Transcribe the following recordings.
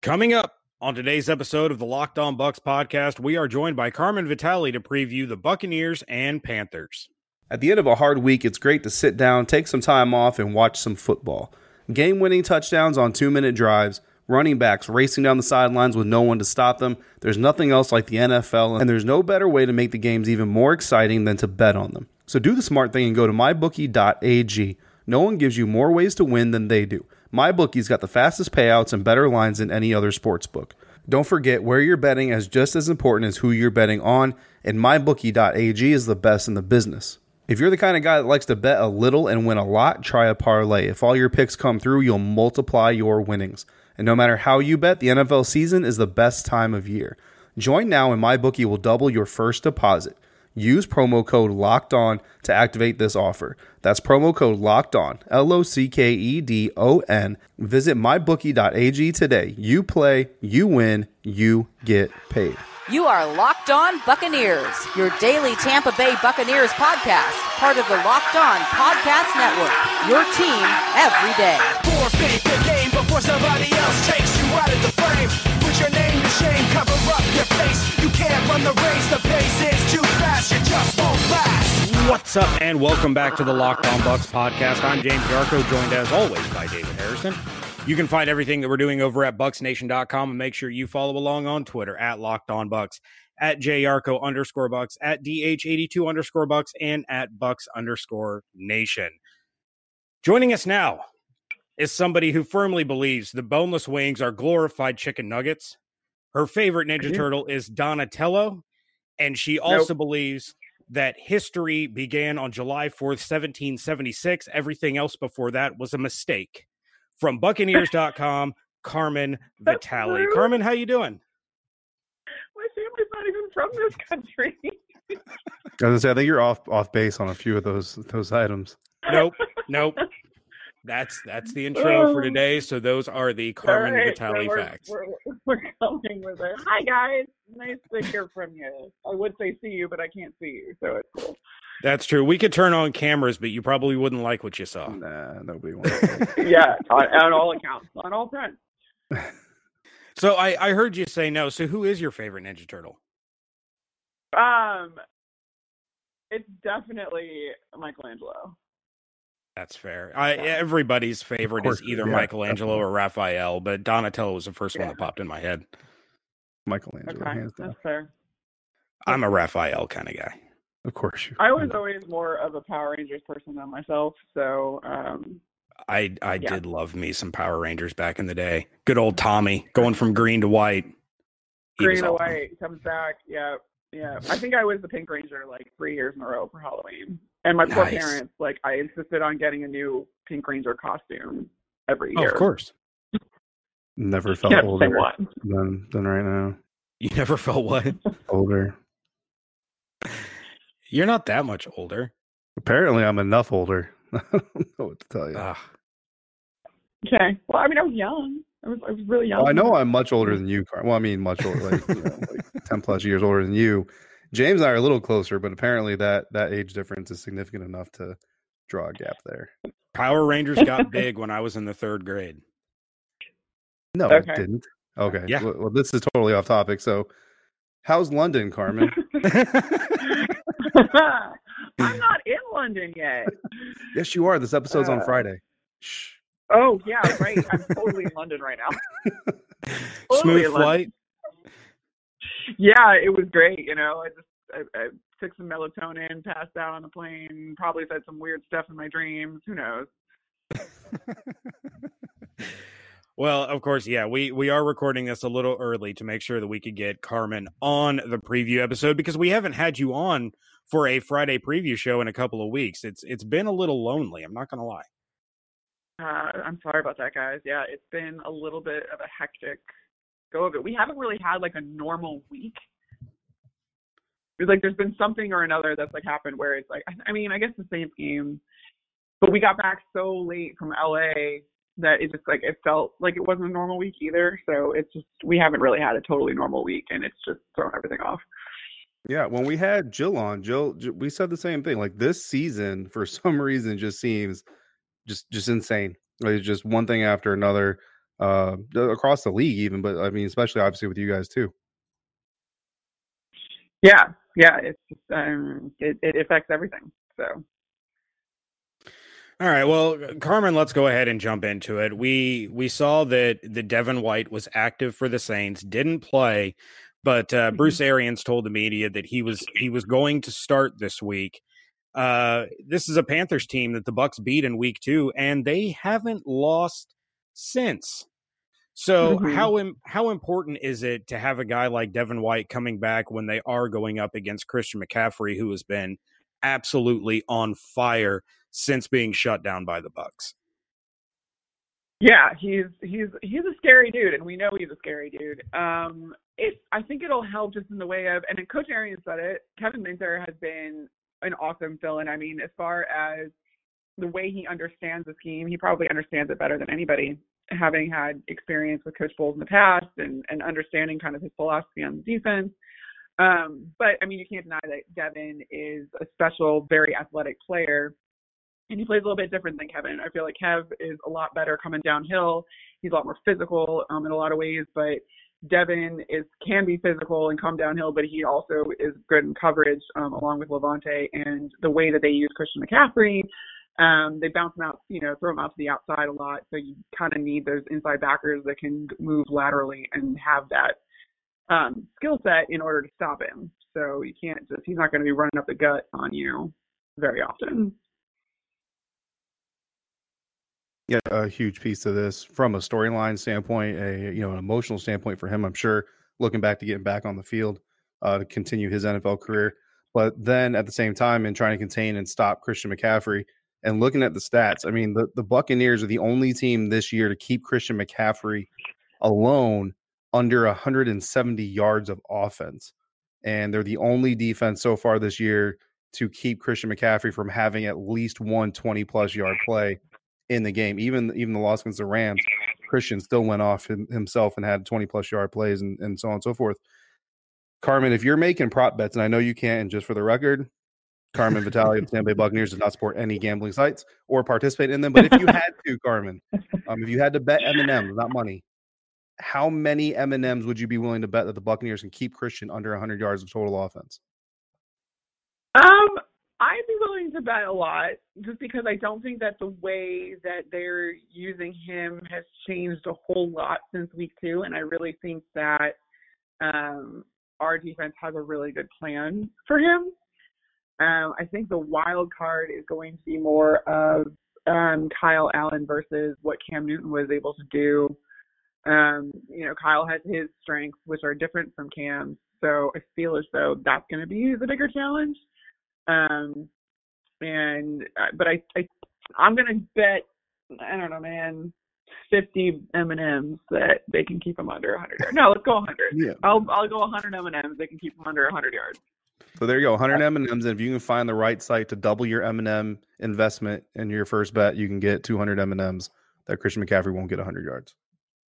Coming up on today's episode of the Locked On Bucs podcast, we are joined by Carmen Vitali to preview the Buccaneers and Panthers. At the end of a hard week, it's great to sit down, take some time off, and watch some football. Game winning touchdowns on two minute drives, running backs racing down the sidelines with no one to stop them. There's nothing else like the NFL, and there's no better way to make the games even more exciting than to bet on them. So do the smart thing and go to mybookie.ag. No one gives you more ways to win than they do. MyBookie's got the fastest payouts and better lines than any other sports book. Don't forget where you're betting is just as important as who you're betting on, and mybookie.ag is the best in the business. If you're the kind of guy that likes to bet a little and win a lot, try a parlay. If all your picks come through, you'll multiply your winnings. And no matter how you bet, the NFL season is the best time of year. Join now and MyBookie will double your first deposit. Use promo code LOCKED ON to activate this offer. That's promo code LOCKED ON, L O C K E D O N. Visit mybookie.ag today. You play, you win, you get paid. You are Locked On Buccaneers, your daily Tampa Bay Buccaneers podcast, part of the Locked On Podcast Network. Your team every day. Forfeit the game before somebody else takes you out of the frame. Put your name to shame, cover up your face. You can't run the race, the pace too fast, you just won't last. What's up, and welcome back to the Locked On Bucs podcast. I'm James Yarcho, joined as always by David Harrison. You can find everything that we're doing over at bucsnation.com and make sure you follow along on Twitter at Locked On Bucs, at JYarcho underscore Bucks, at DH82 underscore Bucks, and at Bucks underscore Nation. Joining us now is somebody who firmly believes the boneless wings are glorified chicken nuggets. Her favorite Ninja mm-hmm. Turtle is Donatello, and she also believes that history began on July 4th, 1776. Everything else before that was a mistake. From Buccaneers.com, Carmen That's Vitali. rude. Carmen, how you doing? My family's not even from this country. I was gonna say, I think you're off off base on a few of those those items. Nope, nope. That's that's the intro for Oh. today. So those are the Carmen All right, so Vitali we're, facts. We're, we're coming with it. Hi guys, nice to hear from you. I would say see you, but I can't see you, so it's cool. That's true. We could turn on cameras, but you probably wouldn't like what you saw. Nah, nobody wants. yeah, on, on all accounts, on all fronts. So I, I heard you say no. So who is your favorite Ninja Turtle? Um, it's definitely Michelangelo. That's fair. I, everybody's favorite course, is either yeah, Michelangelo or Raphael, but Donatello was the first one that popped in my head. Michelangelo, Okay, hands down. that's fair. I'm a Raphael kind of guy. Of course you. I was always more of a Power Rangers person than myself, so um, I I Yeah. did love me some Power Rangers back in the day. Good old Tommy going from green to white. Green to awesome. White comes back. Yeah, yeah. I think I was the Pink Ranger like three years in a row for Halloween. And my poor parents, like, I insisted on getting a new Pink Ranger costume every Oh, year. of course. Never felt Yeah, older than than right now. You never felt what? Older. You're not that much older. Apparently, I'm enough older. I don't know what to tell you. Ugh. Okay. Well, I mean, I was young. I was, I was really young. Well, I know I'm much older mm. than you, Car. Well, I mean, much older, like, you know, like ten plus years older than you. James and I are a little closer, but apparently that that age difference is significant enough to draw a gap there. Power Rangers got big when I was in the third grade. No, Okay. it didn't. Okay. Yeah. Well, well, this is totally off topic. So, how's London, Carmen? I'm not in London yet. yes, you are. This episode's on Uh, Friday. Shh. Oh, yeah, right. I'm totally in London right now. Totally Smooth London. flight. Yeah, it was great. You know, I just I, I took some melatonin, passed out on the plane, probably said some weird stuff in my dreams. Who knows? Well, of course, yeah, we we are recording this a little early to make sure that we could get Carmen on the preview episode because we haven't had you on for a Friday preview show in a couple of weeks. It's it's been a little lonely. I'm not going to lie. Uh, I'm sorry about that, guys. Yeah, it's been a little bit of a hectic go of it. We haven't really had like a normal week. It's like there's been something or another that's like happened where it's like I, mean I guess the same game, but we got back so late from LA that it just like it felt like it wasn't a normal week either. So it's just we haven't really had a totally normal week, and it's just thrown everything off. Yeah, when we had Jill on, Jill, we said the same thing. Like this season, for some reason, just seems just just insane. Like it's just one thing after another. Uh, across the league, even. But I mean, especially obviously with you guys too. Yeah, yeah, it's just, um, it it affects everything. So. All right, well, Carmen, let's go ahead and jump into it. We we saw that the Devin White was active for the Saints, didn't play, but uh, Mm-hmm. Bruce Arians told the media that he was he was going to start this week. Uh, this is a Panthers team that the Bucs beat in week two, and they haven't lost since. So Mhm. how im- how important is it to have a guy like Devin White coming back when they are going up against Christian McCaffrey, who has been absolutely on fire since being shut down by the Bucs? Yeah, he's he's he's a scary dude, and we know he's a scary dude. Um, it I think it'll help just in the way of, and Coach Arians said it. Kevin Minter has been an awesome fill-in. I mean, as far as the way he understands the scheme, he probably understands it better than anybody, having had experience with Coach Bowles in the past and and understanding kind of his philosophy on defense. Um, but I mean, you can't deny that Devin is a special, very athletic player and he plays a little bit different than Kevin. I feel like Kev is a lot better coming downhill. He's a lot more physical um, in a lot of ways, but Devin is can be physical and come downhill, but he also is good in coverage um, along with Lavonte and the way that they use Christian McCaffrey. Um, they bounce him out, you know, throw him out to the outside a lot. So you kind of need those inside backers that can move laterally and have that um, skill set in order to stop him. So you can't just, he's not going to be running up the gut on you very often. Yeah, a huge piece of this from a storyline standpoint, a you know an emotional standpoint for him. I'm sure looking back to getting back on the field uh, to continue his NFL career, but then at the same time in trying to contain and stop Christian McCaffrey and looking at the stats. I mean, the the Buccaneers are the only team this year to keep Christian McCaffrey alone under 170 yards of offense, and they're the only defense so far this year to keep Christian McCaffrey from having at least one 20 plus yard play in the game. Even even the loss against the Rams, Christian still went off him, himself and had 20 plus yard plays and, and so on and so forth. Carmen, if you're making prop bets, and I know you can't, and just for the record, Carmen Vitali of the Tampa Bay Buccaneers does not support any gambling sites or participate in them. But if you had to, Carmen, um, if you had to bet M and M's, not money, how many M and M's would you be willing to bet that the Buccaneers can keep Christian under 100 yards of total offense? Um, I'd be willing to bet a lot just because I don't think that the way that they're using him has changed a whole lot since week two. And I really think that um, our defense has a really good plan for him. Um, I think the wild card is going to be more of um, Kyle Allen versus what Cam Newton was able to do. Um, you know, Kyle has his strengths, which are different from Cam's. So I feel as though that's going to be the bigger challenge. Um, and uh, but I, I I'm gonna bet I don't know, man, fifty M and M's that they can keep him under 100 yards. No, let's go 100. Yeah. I'll I'll go 100 M and M's. They can keep him under 100 yards. So there you go, 100 M and M's, and if you can find the right site to double your M and M investment in your first bet, you can get 200 M and M's that Christian McCaffrey won't get 100 yards.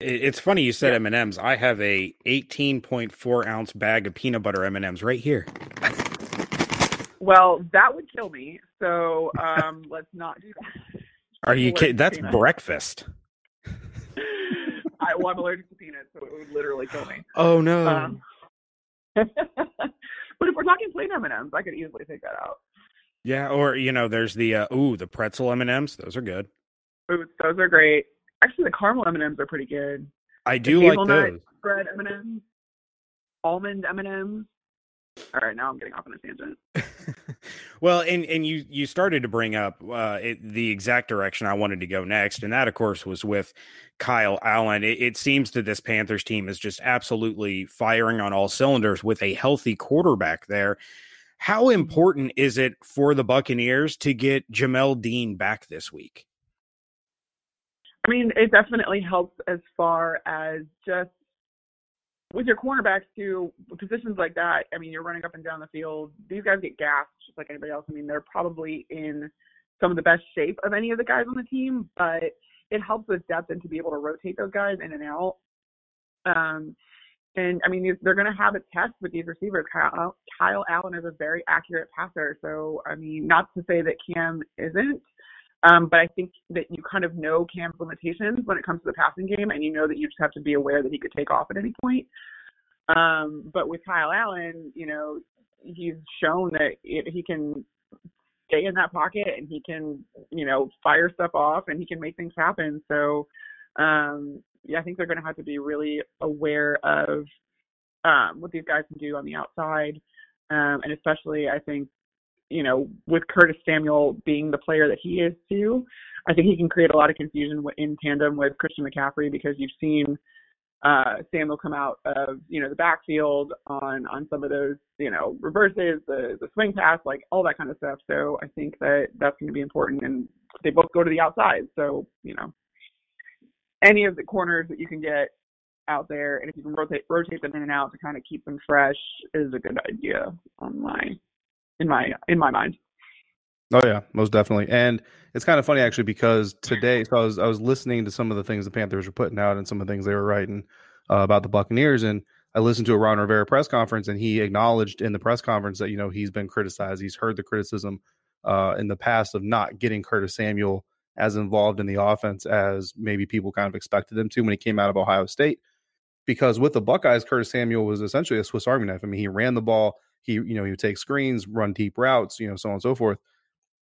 It's funny you said M and M's. I have a 18.4 ounce bag of peanut butter M and M's right here. Well, that would kill me. So um, let's not do that. Are you kidding? That's peanuts. breakfast. I, well, I'm allergic to peanuts, so it would literally kill me. Oh no. Um, we're talking plain M and M's, I could easily take that out. yeah, or you know, there's the uh, ooh the pretzel M and M's. Those are good. Ooh, those are great. Actually, the caramel M and M's are pretty good. I The do like hazelnut those. Bread M and M's, almond M and M's. All right, now I'm getting off on a tangent. well, and and you you started to bring up uh, it, the exact direction I wanted to go next, and that of course was with Kyle Allen. It, it seems that this Panthers team is just absolutely firing on all cylinders with a healthy quarterback there. How important is it for the Buccaneers to get Jamel Dean back this week? I mean, it definitely helps as far as just with your cornerbacks too. Positions like that. I mean, you're running up and down the field. These guys get gassed just like anybody else. I mean, they're probably in some of the best shape of any of the guys on the team, but it helps with depth and to be able to rotate those guys in and out. Um, and I mean, they're going to have a test with these receivers. Kyle, Kyle Allen is a very accurate passer. So, I mean, not to say that Cam isn't, Um, but I think that you kind of know Cam's limitations when it comes to the passing game, and you know that you just have to be aware that he could take off at any point. Um, but with Kyle Allen, you know, he's shown that it, he can stay in that pocket and he can, you know, fire stuff off and he can make things happen. So, um, yeah, I think they're going to have to be really aware of um, what these guys can do on the outside. Um, and especially, I think, you know, with Curtis Samuel being the player that he is too, I think he can create a lot of confusion in tandem with Christian McCaffrey because you've seen uh, Samuel come out of you know the backfield on on some of those you know reverses, the the swing pass, like all that kind of stuff. So I think that that's going to be important, and they both go to the outside. So you know any of the corners that you can get out there, and if you can rotate rotate them in and out to kind of keep them fresh, is a good idea on my in my in my mind. Oh yeah, most definitely. And it's kind of funny actually because today, so I was I was listening to some of the things the Panthers were putting out and some of the things they were writing uh, about the Buccaneers, and I listened to a Ron Rivera press conference, and he acknowledged in the press conference that you know he's been criticized, he's heard the criticism uh, in the past of not getting Curtis Samuel as involved in the offense as maybe people kind of expected him to when he came out of Ohio State. Because with the Buckeyes, Curtis Samuel was essentially a Swiss Army knife. I mean, he ran the ball, he you know he would take screens, run deep routes, you know, so on and so forth.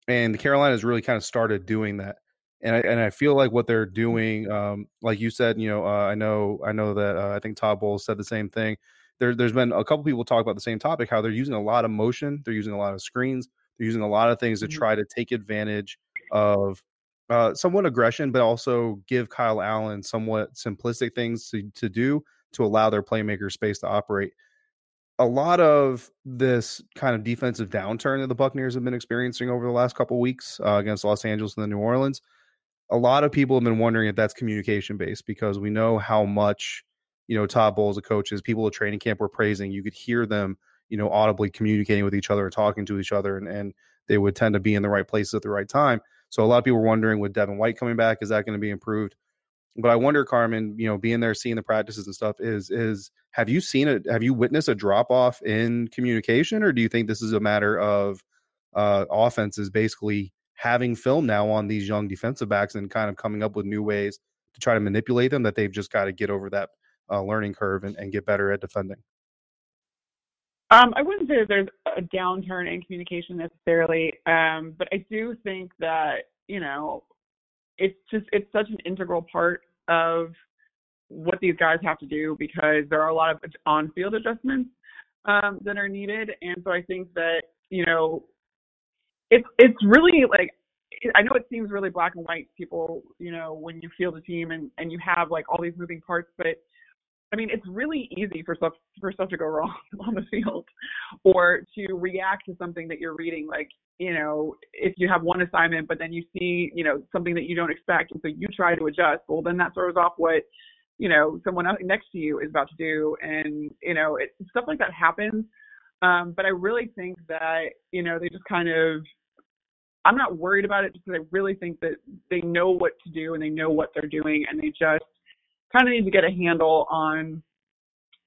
And Carolina has really kind of started doing that. And I, and I feel like what they're doing, um, like you said, you know, uh, I know I know that uh, I think Todd Bowles said the same thing. There, there's been a couple people talk about the same topic, how they're using a lot of motion, they're using a lot of screens, they're using a lot of things to mm-hmm. try to take advantage of uh, somewhat aggression, but also give Kyle Allen somewhat simplistic things to, to do to allow their playmaker space to operate. A lot of this kind of defensive downturn that the Buccaneers have been experiencing over the last couple weeks uh, against Los Angeles and the New Orleans, a lot of people have been wondering if that's communication based because we know how much you know Todd Bowles, the coaches, people at training camp were praising. You could hear them, you know, audibly communicating with each other, and talking to each other, and, and they would tend to be in the right places at the right time. So a lot of people were wondering with Devin White coming back, is that going to be improved? But I wonder, Carmen, you know, being there, seeing the practices and stuff, is is have you seen it? Have you witnessed a drop off in communication, or do you think this is a matter of uh, offenses basically having film now on these young defensive backs and kind of coming up with new ways to try to manipulate them that they've just got to get over that uh, learning curve and, and get better at defending? Um, I wouldn't say that there's a downturn in communication necessarily, um, but I do think that you know it's just it's such an integral part of what these guys have to do because there are a lot of on-field adjustments um, that are needed, and so I think that you know it's it's really like I know it seems really black and white, people, you know, when you feel the team and and you have like all these moving parts, but I mean, it's really easy for stuff for stuff to go wrong on the field, or to react to something that you're reading. Like, you know, if you have one assignment, but then you see, you know, something that you don't expect, and so you try to adjust. Well, then that throws off what, you know, someone else next to you is about to do, and you know, it, stuff like that happens. Um, but I really think that, you know, they just kind of I'm not worried about it because I really think that they know what to do and they know what they're doing and they just kind of need to get a handle on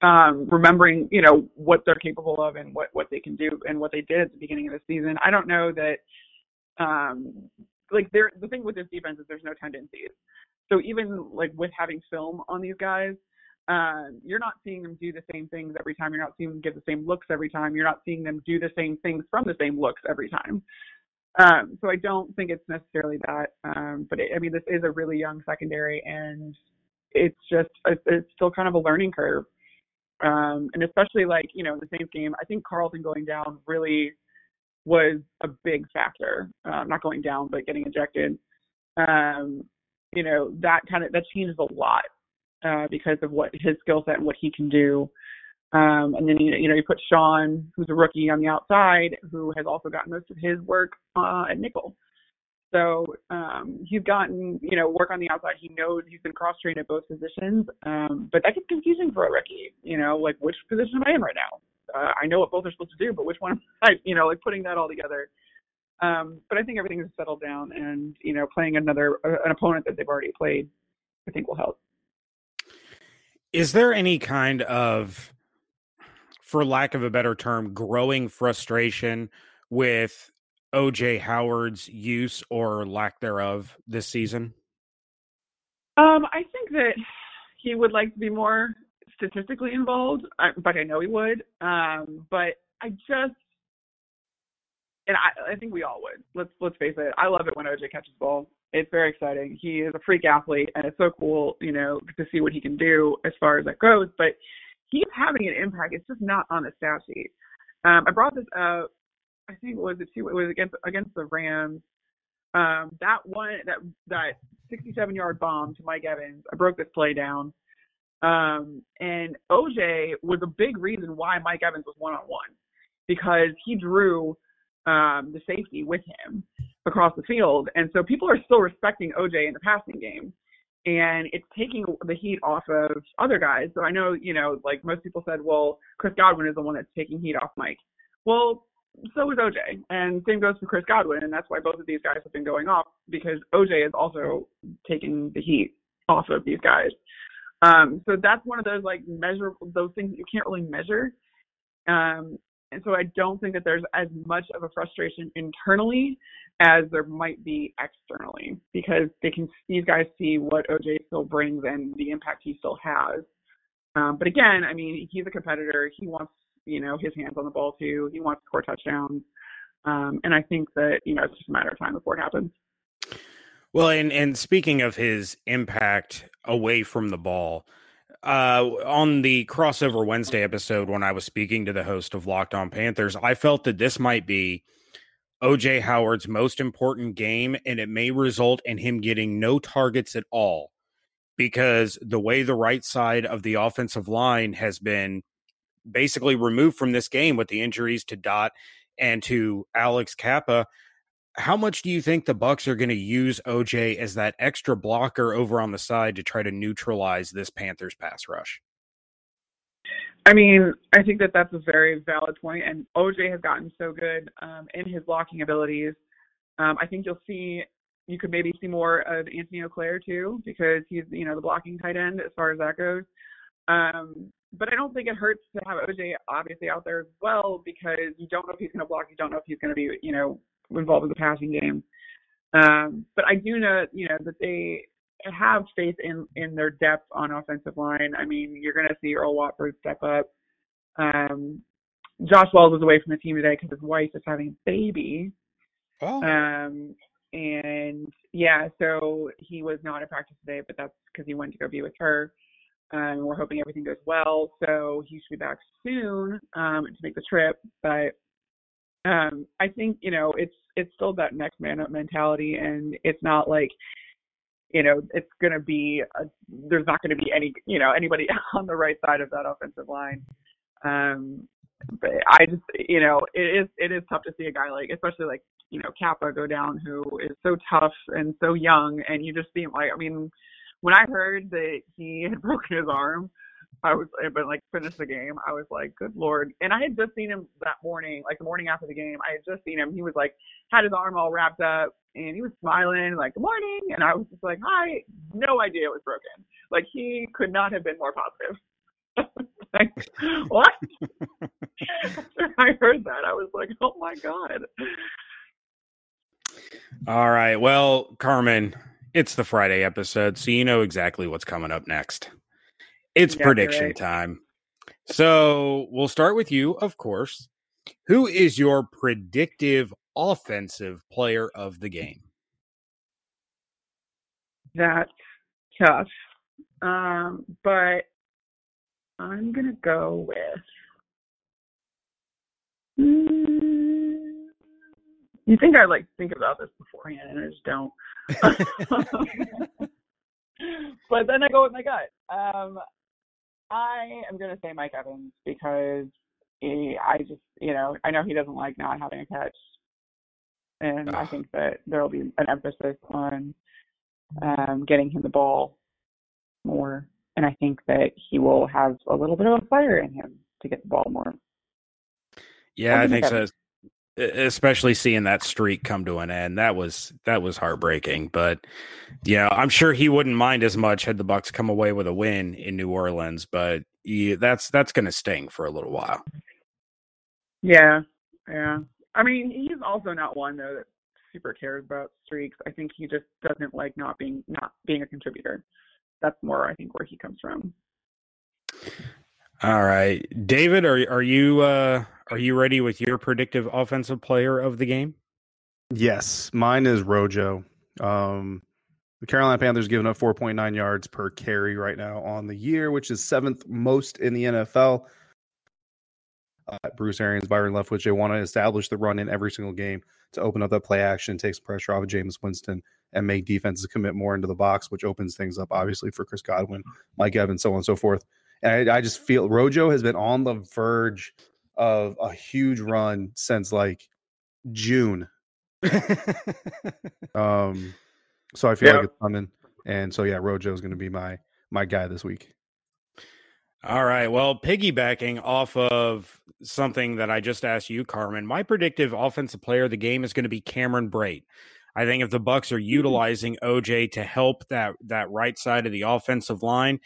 um, remembering, you know, what they're capable of and what, what they can do and what they did at the beginning of the season. I don't know that, um, like, the thing with this defense is there's no tendencies. So even like with having film on these guys, um, you're not seeing them do the same things every time. You're not seeing them get the same looks every time. You're not seeing them do the same things from the same looks every time. Um, so I don't think it's necessarily that. Um, but it, I mean, this is a really young secondary, and it's just it's still kind of a learning curve. Um, and especially like you know the same game, I think Carlton going down really was a big factor. Uh, not going down, but getting ejected. Um, you know that kind of that changes a lot uh, because of what his skill set and what he can do. Um, and then you know, you know you put Sean, who's a rookie on the outside, who has also gotten most of his work uh, at nickel. So um, he's gotten, you know, work on the outside. He knows he's been cross trained at both positions, um, but that gets confusing for a rookie. You know, like which position am I in right now? Uh, I know what both are supposed to do, but which one am I? You know, like putting that all together. Um, but I think everything has settled down, and you know, playing another uh, an opponent that they've already played, I think will help. Is there any kind of, for lack of a better term, growing frustration with OJ Howard's use or lack thereof this season? Um, I think that he would like to be more statistically involved, but I know he would. Um, but I just, and I, I think we all would. Let's let's face it. I love it when OJ catches ball. It's very exciting. He is a freak athlete, and it's so cool, you know, to see what he can do as far as that goes. But he's having an impact. It's just not on the stat sheet. Um, I brought this up. I think it was it, it was against against the Rams. Um, that one that that 67 yard bomb to Mike Evans. I broke this play down. Um, and OJ was a big reason why Mike Evans was one on one because he drew um, the safety with him across the field. And so people are still respecting OJ in the passing game. And it's taking the heat off of other guys. So I know, you know, like most people said, well, Chris Godwin is the one that's taking heat off Mike. Well, so is OJ. And same goes for Chris Godwin. And that's why both of these guys have been going off because OJ is also taking the heat off of these guys. Um, so that's one of those like measurable, those things that you can't really measure. Um, and so I don't think that there's as much of a frustration internally as there might be externally because they can these guys see what OJ still brings and the impact he still has. Um, but again, I mean, he's a competitor. He wants you know his hands on the ball too. He wants to score touchdowns, um, and I think that you know it's just a matter of time before it happens. Well, and and speaking of his impact away from the ball, uh, on the crossover Wednesday episode when I was speaking to the host of Locked On Panthers, I felt that this might be OJ Howard's most important game, and it may result in him getting no targets at all because the way the right side of the offensive line has been basically removed from this game with the injuries to Dot and to Alex Cappa. how much do you think the Bucs are going to use OJ as that extra blocker over on the side to try to neutralize this Panthers pass rush? I mean, I think that that's a very valid point, and OJ has gotten so good um, in his blocking abilities. Um, I think you'll see you could maybe see more of Anthony Auclair too, because he's you know the blocking tight end as far as that goes. Um, but I don't think it hurts to have OJ obviously out there as well because you don't know if he's going to block, you don't know if he's going to be you know involved in the passing game. Um, but I do know, you know, that they have faith in in their depth on offensive line. I mean, you're going to see Earl Watford step up. Um, Josh Wells is away from the team today because his wife is having a baby. Oh. Um, and yeah, so he was not at practice today, but that's because he went to go be with her. Um, we're hoping everything goes well, so he should be back soon um, to make the trip. But um, I think you know it's it's still that next man up mentality, and it's not like you know it's going to be a, there's not going to be any you know anybody on the right side of that offensive line. Um, but I just you know it is it is tough to see a guy like especially like you know Cappa go down who is so tough and so young, and you just see him like I mean when I heard that he had broken his arm I was, but like finished the game. I was like, good lord. And I had just seen him that morning, like the morning after the game. I had just seen him. He was like, had his arm all wrapped up and he was smiling, like, good morning. And I was just like, hi. No idea it was broken. Like he could not have been more positive. like, what? after I heard that, I was like, oh my God. All right. Well, Carmen, it's the Friday episode, so you know exactly what's coming up next. It's yeah, prediction right. time. So we'll start with you, of course. Who is your predictive offensive player of the game? That's tough. Um, but I'm going to go with. Mm, you think I like think about this beforehand and I just don't. but then I go with my gut. Um, I am going to say Mike Evans because he, I just, you know, I know he doesn't like not having a catch. And I think that there will be an emphasis on um, getting him the ball more. And I think that he will have a little bit of a fire in him to get the ball more. Yeah, I think so especially seeing that streak come to an end that was that was heartbreaking but yeah i'm sure he wouldn't mind as much had the bucks come away with a win in new orleans but yeah, that's that's going to sting for a little while yeah yeah I mean, he's also not one though that super cares about streaks. I think he just doesn't like not being not being a contributor. That's more, I think, where he comes from. All right, David, are are you uh, are you ready with your predictive offensive player of the game? Yes, mine is Rojo. Um, the Carolina Panthers giving up 4.9 yards per carry right now on the year, which is seventh most in the NFL. Uh, Bruce Arians, Byron Leftwich, they want to establish the run in every single game to open up that play action, take some pressure off of Jameis Winston, and make defenses commit more into the box, which opens things up, obviously, for Chris Godwin, Mike Evans, so on and so forth. And I, I just feel Rojo has been on the verge of a huge run since like June. um, so I feel Yeah. like it's coming, and so yeah, Rojo is going to be my my guy this week. All right. Well, piggybacking off of something that I just asked you, Carmen, my predictive offensive player of the game is going to be Cameron Brate. I think if the Bucs are utilizing OJ to help that that right side of the offensive line,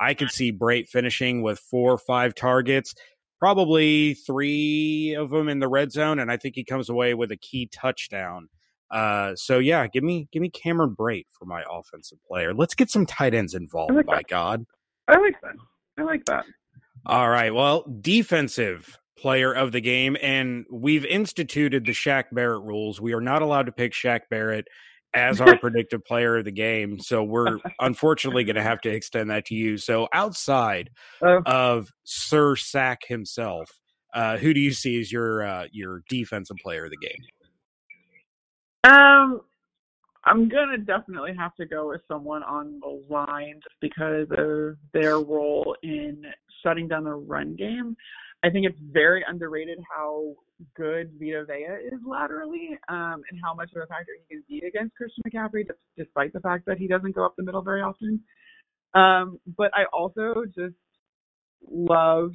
I could see Brate finishing with four or five targets, probably three of them in the red zone, and I think he comes away with a key touchdown. Uh, so yeah, give me give me Cameron Brate for my offensive player. Let's get some tight ends involved. like by that. God. I like that. I like that. All right. Well, defensive player of the game, and we've instituted the Shaq Barrett rules. We are not allowed to pick Shaq Barrett as our predictive player of the game. So we're unfortunately going to have to extend that to you. So outside Uh, of Sir Sack himself, uh, who do you see as your uh, your defensive player of the game? Um, I'm gonna definitely have to go with someone on the line just because of their role in shutting down the run game. I think it's very underrated how good Vita Vea is laterally, um, and how much of a factor he can be against Christian McCaffrey, des- despite the fact that he doesn't go up the middle very often. Um, but I also just love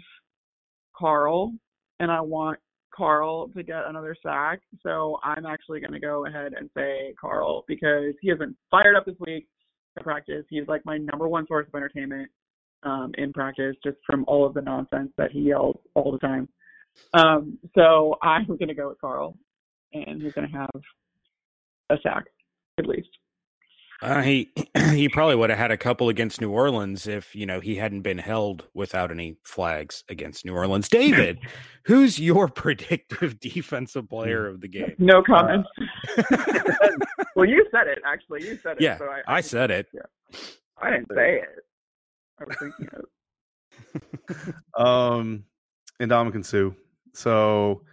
Carl, and I want Carl to get another sack. So I'm actually going to go ahead and say Carl because he has been fired up this week in practice. He's like my number one source of entertainment um, in practice, just from all of the nonsense that he yells all the time. Um, so I'm going to go with Carl, and he's going to have a sack at least. Uh, he he probably would have had a couple against New Orleans if you know he hadn't been held without any flags against New Orleans. David, who's your predictive defensive player of the game? No comments. well, you said it actually. You said it. Yeah, so I, I said it. I didn't say it. I was thinking it. Um, and Ndamukong Suh. So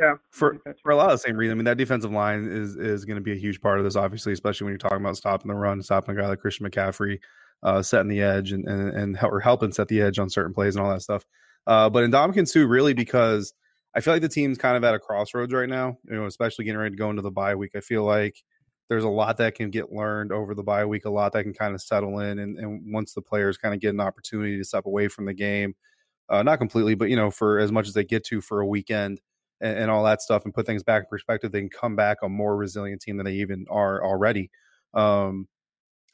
Yeah. for for a lot of the same reason. I mean, that defensive line is is going to be a huge part of this, obviously, especially when you're talking about stopping the run, stopping a guy like Christian McCaffrey, uh, setting the edge and and and help, or helping set the edge on certain plays and all that stuff. Uh, but in Ndamukong Suh, really, because I feel like the team's kind of at a crossroads right now. You know, especially getting ready to go into the bye week. I feel like there's a lot that can get learned over the bye week, a lot that can kind of settle in, and, and once the players kind of get an opportunity to step away from the game, uh, not completely, but you know, for as much as they get to for a weekend and, and all that stuff, and put things back in perspective, they can come back a more resilient team than they even are already. Um,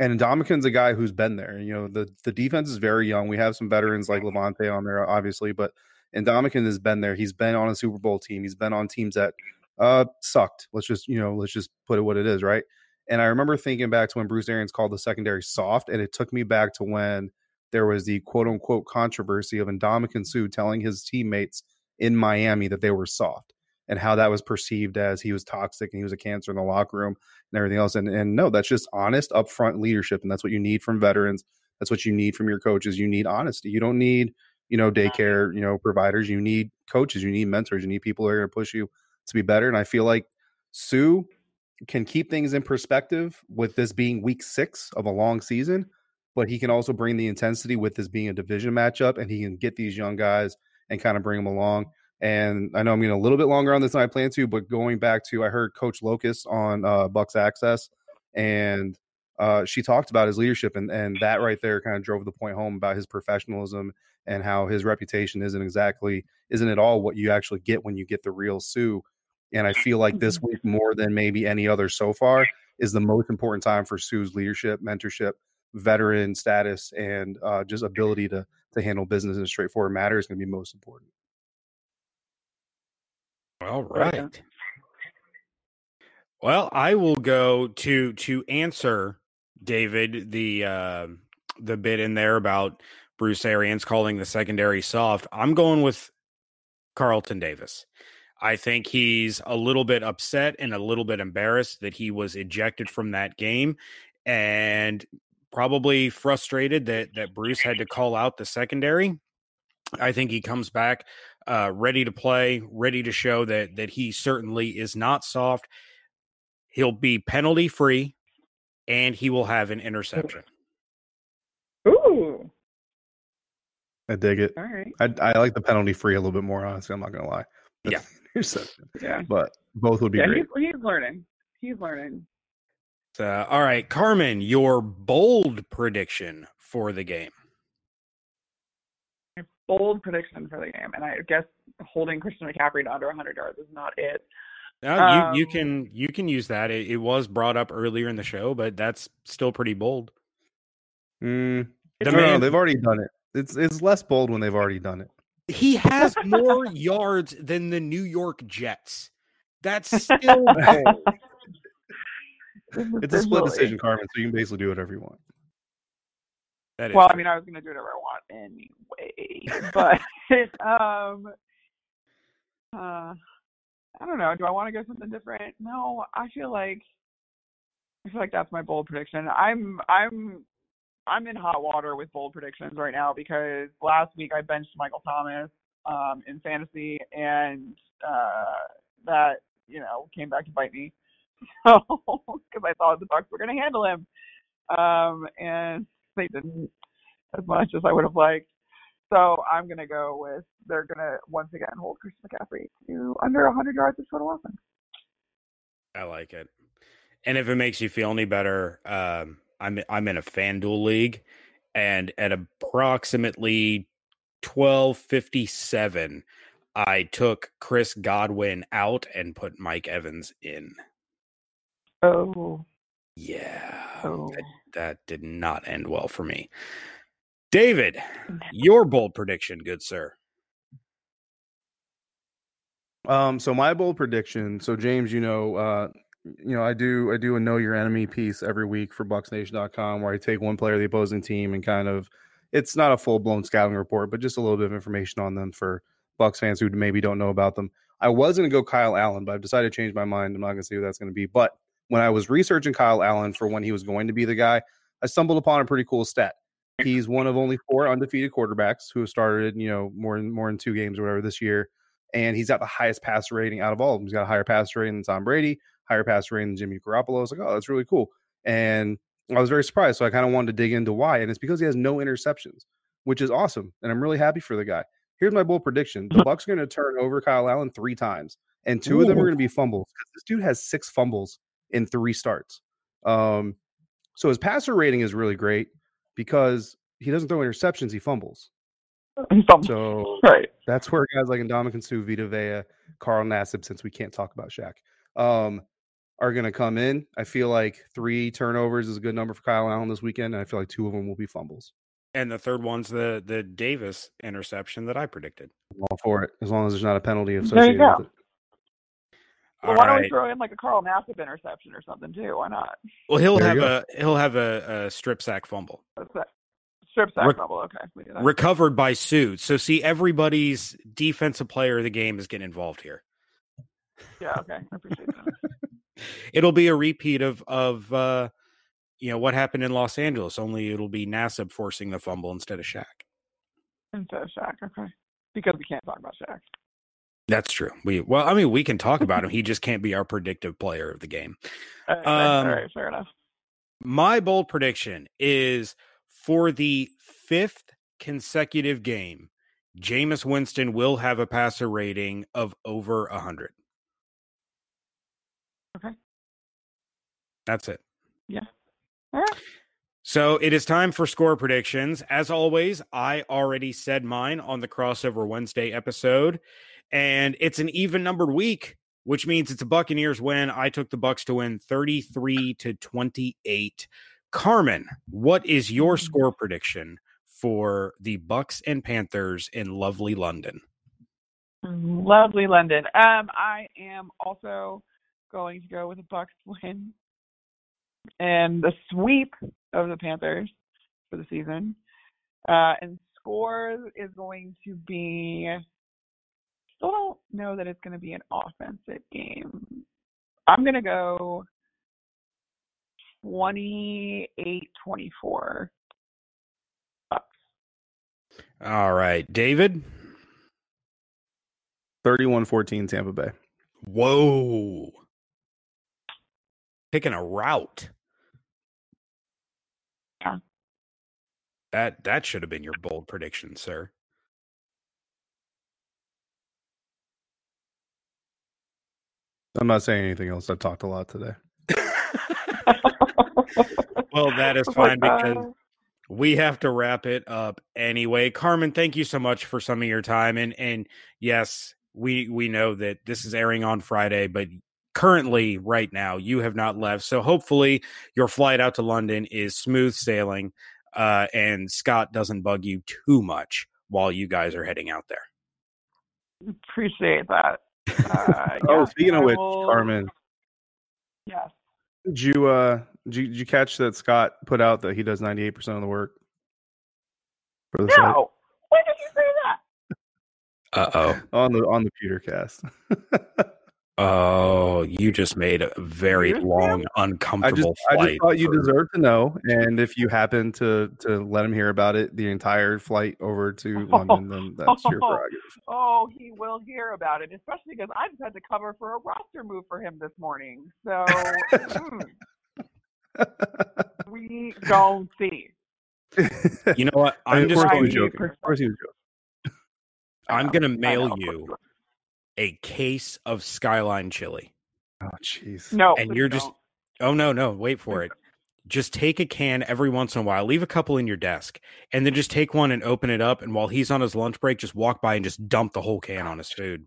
and Ndamukong's a guy who's been there. You know, the the defense is very young. We have some veterans like Lavonte on there, obviously, but and Ndamukong has been there. He's been on a Super Bowl team. He's been on teams that uh sucked. Let's just you know, let's just put it what it is, right? And I remember thinking back to when Bruce Arians called the secondary soft, and it took me back to when there was the quote unquote controversy of Ndamukong Suh telling his teammates in Miami that they were soft and how that was perceived as he was toxic and he was a cancer in the locker room and everything else. And and no, that's just honest, upfront leadership, and that's what you need from veterans. That's what you need from your coaches. You need honesty. You don't need you know daycare you know providers. You need coaches. You need mentors. You need people who are going to push you to be better. And I feel like Suh can keep things in perspective with this being week six of a long season, but he can also bring the intensity with this being a division matchup, and he can get these young guys and kind of bring them along. And I know I'm getting a little bit longer on this than I plan to, but going back to I heard Coach Locust on uh, Bucs Access, and uh, she talked about his leadership, and and that right there kind of drove the point home about his professionalism and how his reputation isn't exactly isn't at all what you actually get when you get the real Suh. And I feel like this week more than maybe any other so far is the most important time for Suh's leadership, mentorship, veteran status, and uh, just ability to to handle business in a straightforward manner is going to be most important. All Right. right. Well, I will go to to answer David the uh, the bit in there about Bruce Arians calling the secondary soft. I'm going with Carlton Davis. I think he's a little bit upset and a little bit embarrassed that he was ejected from that game and probably frustrated that that Bruce had to call out the secondary. I think he comes back uh, ready to play, ready to show that that he certainly is not soft. He'll be penalty free and he will have an interception. Ooh. I dig it. All right. I, I like the penalty free a little bit more. Honestly, I'm not gonna lie. Yeah. interception. Yeah. But both would be Yeah, great. he's, he's learning. He's learning. Uh, all right, Carmen, your bold prediction for the game. My bold prediction for the game, and I guess holding Christian McCaffrey to under 100 yards is not it. Now, you you Um, can you can use that. It, it was brought up earlier in the show, but that's still pretty bold. Mm, The no, no, they've already done it. It's it's less bold when they've already done it. He has more yards than the New York Jets. That's still bold. It's a split decision, Carmen. So you can basically do whatever you want. That is Well, I mean, I was going to do whatever I want anyway, but um, uh, I don't know. Do I want to go something different? No, I feel like I feel like that's my bold prediction. I'm I'm I'm in hot water with bold predictions right now because last week I benched Michael Thomas um, in fantasy, and uh, that you know came back to bite me. So because I thought the Bucs were going to handle him, um, and they didn't as much as I would have liked. So I'm going to go with they're going to once again hold Chris McCaffrey to under 100 yards of total offense. I like it. And if it makes you feel any better, um, I'm I'm in a FanDuel league, and at approximately twelve fifty seven, I took Chris Godwin out and put Mike Evans in. Oh, Yeah, oh. that, that did not end well for me. David, your bold prediction, good sir. Um, so my bold prediction. So James, you know, uh, you know, I do I do a know your enemy piece every week for BucsNation.com where I take one player of the opposing team and kind of it's not a full blown scouting report, but just a little bit of information on them for Bucs fans who maybe don't know about them. I was going to go Kyle Allen, but I've decided to change my mind. I'm not going to say who that's going to be. But when I was researching Kyle Allen for when he was going to be the guy, I stumbled upon a pretty cool stat. He's one of only four undefeated quarterbacks who have started, you know, more than more than two games or whatever this year and he's got the highest passer rating out of all of them. He's got a higher passer rating than Tom Brady, higher passer rating than Jimmy Garoppolo. I was like, oh, that's really cool. And I was very surprised. So I kind of wanted to dig into why. And it's because he has no interceptions, which is awesome. And I'm really happy for the guy. Here's my bold prediction. The mm-hmm. Bucs are going to turn over Kyle Allen three times, and two of them are going to be fumbles. This dude has six fumbles in three starts. Um, so his passer rating is really great because he doesn't throw interceptions, he fumbles. Some- So right. that's where guys like Ndamukong Suh, Vita Vea, Carl Nassib, since we can't talk about Shaq, um, are going to come in. I feel like three turnovers is a good number for Kyle Allen this weekend, and I feel like two of them will be fumbles. And the third one's the the Davis interception that I predicted. I'm all for it, as long as there's not a penalty There you associated go. with it. Well, All why don't we throw in like a Carl Nassib interception or something too? Why not? Well, he'll There have a he'll have a, a strip sack fumble Strip sack Rick- bubble. Okay, we do that. recovered by Suh. So see, everybody's defensive player of the game is getting involved here. yeah. Okay. I appreciate that. It'll be a repeat of of uh, you know what happened in Los Angeles. Only it'll be Nassib forcing the fumble instead of Shaq. Instead of Shaq. Okay. Because we can't talk about Shaq. That's true. We well, I mean, we can talk about him. He just can't be our predictive player of the game. All right, Um, all right, fair enough. My bold prediction is for the fifth consecutive game, Jameis Winston will have a passer rating of over 100. Okay. That's it. Yeah. All right. So it is time for score predictions. As always, I already said mine on the crossover Wednesday episode, and it's an even numbered week, which means it's a Buccaneers win. I took the Bucs to win 33 to 28. Carmen, what is your score prediction for the Bucs and Panthers in lovely London? Lovely London. Um, I am also going to go with a Bucs win and the sweep of the Panthers for the season. Uh, and score is going to be. Still don't know that it's going to be an offensive game. I'm going to go 28 24. All right, David. 31-14 Tampa Bay. Whoa. Picking a route. Yeah. That that should have been your bold prediction, sir. I'm not saying anything else. I've talked a lot today. Well, that is Oh fine because we have to wrap it up anyway. Carmen, thank you so much for some of your time. And and yes, we we know that this is airing on Friday, but currently right now you have not left. So hopefully your flight out to London is smooth sailing uh and Scott doesn't bug you too much while you guys are heading out there. Appreciate that. Uh, oh, yeah, speaking of which, will- Carmen, Yes. did you uh did you, did you catch that Scott put out that he does 98% of the work for the site No. When did you say that? Uh-oh. on the on the pewter cast? Oh, you just made a very long, I just uncomfortable I just thought you for- deserved to know, and if you happen to to let him hear about it, the entire flight over to London, then that's your prerogative. Oh, he will hear about it, especially because I just had to cover for a roster move for him this morning. So hmm, we don't see. You know what? I mean, I'm just going to joking. Of course he was joking. I'm going to mail you a case of Skyline chili. Oh, jeez. No, and you're just don't. oh no no wait for it just take a can every once in a while leave a couple in your desk and then just take one and open it up and while he's on his lunch break just walk by and just dump the whole can on his food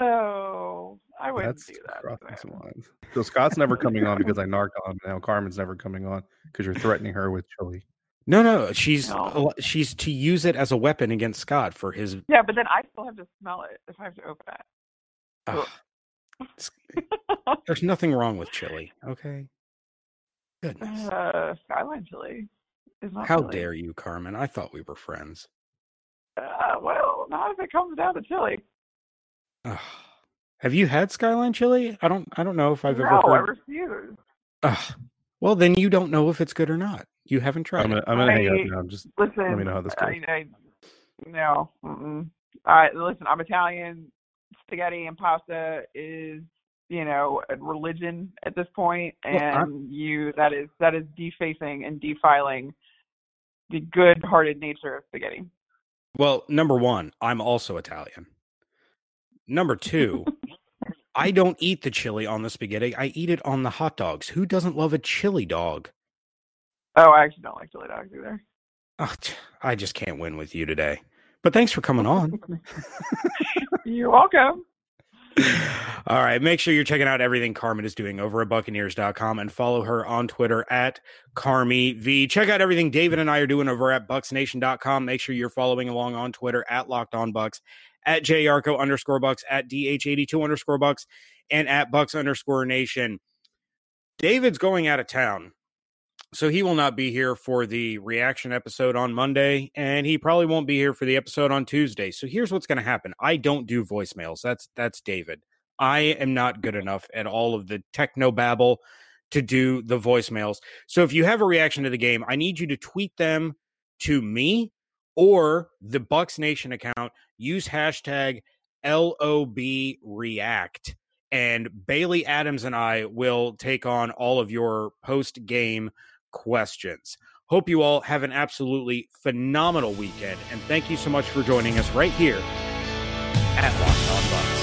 Oh, I wouldn't That's do that. crossing some lines. So Scott's never coming on because I narc on him. Now Carmen's never coming on because you're threatening her with chili. No no she's No. she's to use it as a weapon against scott for his Yeah, but then I still have to smell it if I have to open it. There's nothing wrong with chili okay goodness uh, Skyline chili is not. how chili. dare you carmen i thought we were friends Uh, well, not if it comes down to chili. Have you had skyline chili i don't i don't know if i've no, ever I heard refuse. Ugh. well then you don't know if it's good or not you haven't tried I'm gonna, I'm gonna hang up now. Just Listen, let me know how this I, I, no, mm-mm. I listen. I'm Italian. Spaghetti and pasta is, you know, a religion at this point, Well, and you that is that is defacing and defiling the good-hearted nature of spaghetti. Well, number one, I'm also Italian. Number two, I don't eat the chili on the spaghetti. I eat it on the hot dogs. Who doesn't love a chili dog? Oh, I actually don't like chili dogs either. Oh, I just can't win with you today. But thanks for coming on. You're welcome. All right. Make sure you're checking out everything Carmen is doing over at Buccaneers.com and follow her on Twitter at Carmi V. Check out everything David and I are doing over at BucsNation.com. Make sure you're following along on Twitter at Locked On Bucs, at JYarcho underscore Bucs, at DH82 underscore Bucs, and at Bucs underscore Nation. David's going out of town. So he will not be here for the reaction episode on Monday, and he probably won't be here for the episode on Tuesday. So here's what's going to happen. I don't do voicemails. That's that's David. I am not good enough at all of the techno babble to do the voicemails. So if you have a reaction to the game, I need you to tweet them to me or the Bucs Nation account. Use hashtag LOB React. And Bailey Adams and I will take on all of your post game questions. Hope you all have an absolutely phenomenal weekend. And thank you so much for joining us right here at Locked On Bucs.